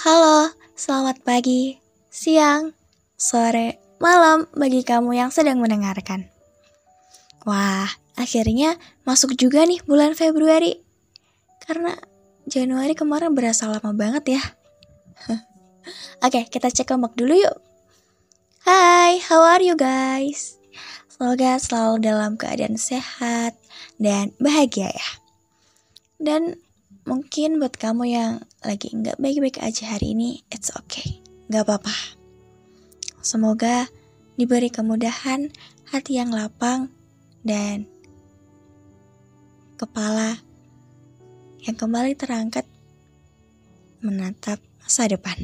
Halo, selamat pagi, siang, sore, malam bagi kamu yang sedang mendengarkan. Wah, akhirnya masuk juga nih bulan Februari. Karena Januari kemarin berasa lama banget ya. Oke, kita cek ombak dulu yuk. Hai, how are you guys? Semoga selalu dalam keadaan sehat dan bahagia ya. Dan Mungkin buat kamu yang lagi nggak baik-baik aja hari ini, it's okay, nggak apa-apa. Semoga diberi kemudahan, hati yang lapang, dan kepala yang kembali terangkat menatap masa depan.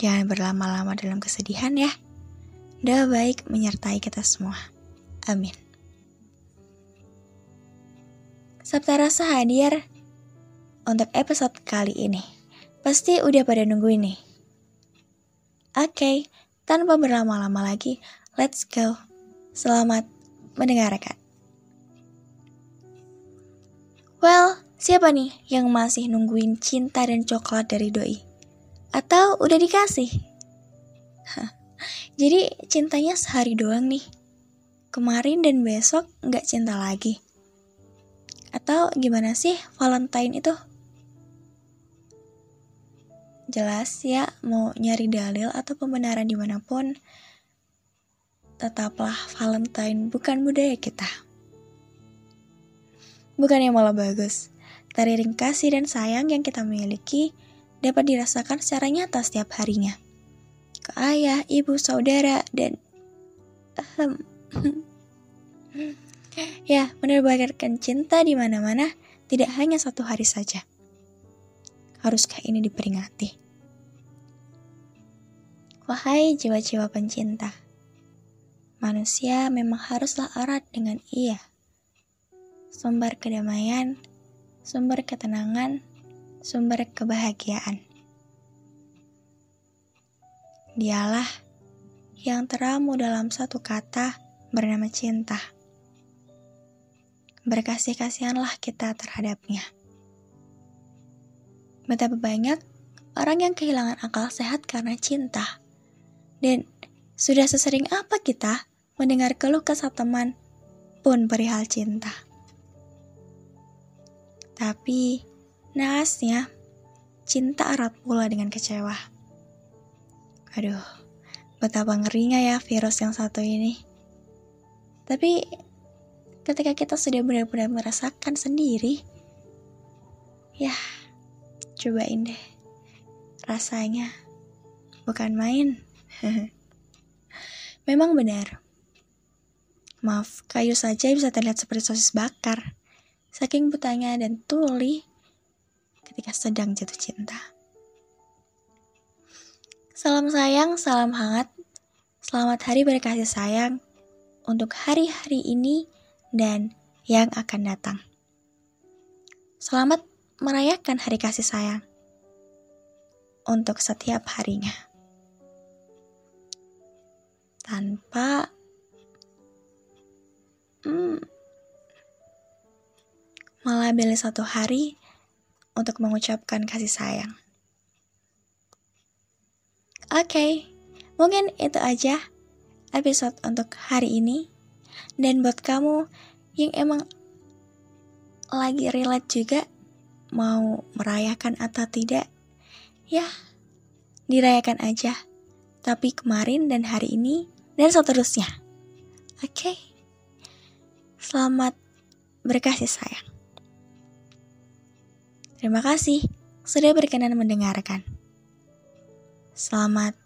Jangan berlama-lama dalam kesedihan ya. Doa baik menyertai kita semua. Amin. Sabta rasa hadir untuk episode kali ini. Pasti udah pada nunggu ini. Oke, okay, tanpa berlama-lama lagi, let's go. Selamat mendengarkan. Well, siapa nih yang masih nungguin cinta dan coklat dari doi? Atau udah dikasih? Jadi cintanya sehari doang nih. Kemarin dan besok nggak cinta lagi. Atau gimana sih Valentine itu? Jelas ya, mau nyari dalil atau pembenaran di mana pun, tetaplah Valentine bukan budaya kita. Bukan yang malah bagus, teriring kasih dan sayang yang kita miliki dapat dirasakan secara nyata setiap harinya. Ke ayah, ibu, saudara, dan... ya, menerbangkan cinta di mana-mana tidak hanya satu hari saja. Haruskah ini diperingati? Wahai jiwa-jiwa pencinta, manusia memang haruslah erat dengan ia. Sumber kedamaian, sumber ketenangan, sumber kebahagiaan. Dialah yang teramu dalam satu kata bernama cinta. Berkasih-kasihanlah kita terhadapnya. Betapa banyak orang yang kehilangan akal sehat karena cinta dan sudah sesering apa kita mendengar keluh kesah teman pun perihal cinta. Tapi, naasnya, cinta erat pula dengan kecewa. Aduh, betapa ngerinya ya virus yang satu ini. Tapi, ketika kita sudah benar-benar merasakan sendiri, ya, cobain deh. Rasanya bukan main. Memang benar. Maaf, kayu saja bisa terlihat seperti sosis bakar. Saking butanya dan tuli ketika sedang jatuh cinta. Salam sayang, salam hangat. Selamat hari berkasih sayang untuk hari-hari ini dan yang akan datang. Selamat merayakan hari kasih sayang untuk setiap harinya tanpa hmm, malah pilih satu hari untuk mengucapkan kasih sayang. Oke, okay, mungkin itu aja episode untuk hari ini. Dan buat kamu yang emang lagi relate juga mau merayakan atau tidak, ya dirayakan aja. Tapi kemarin dan hari ini dan seterusnya. Oke. Okay? Selamat berkasih sayang. Terima kasih sudah berkenan mendengarkan. Selamat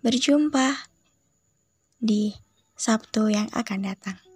berjumpa di Sabtu yang akan datang.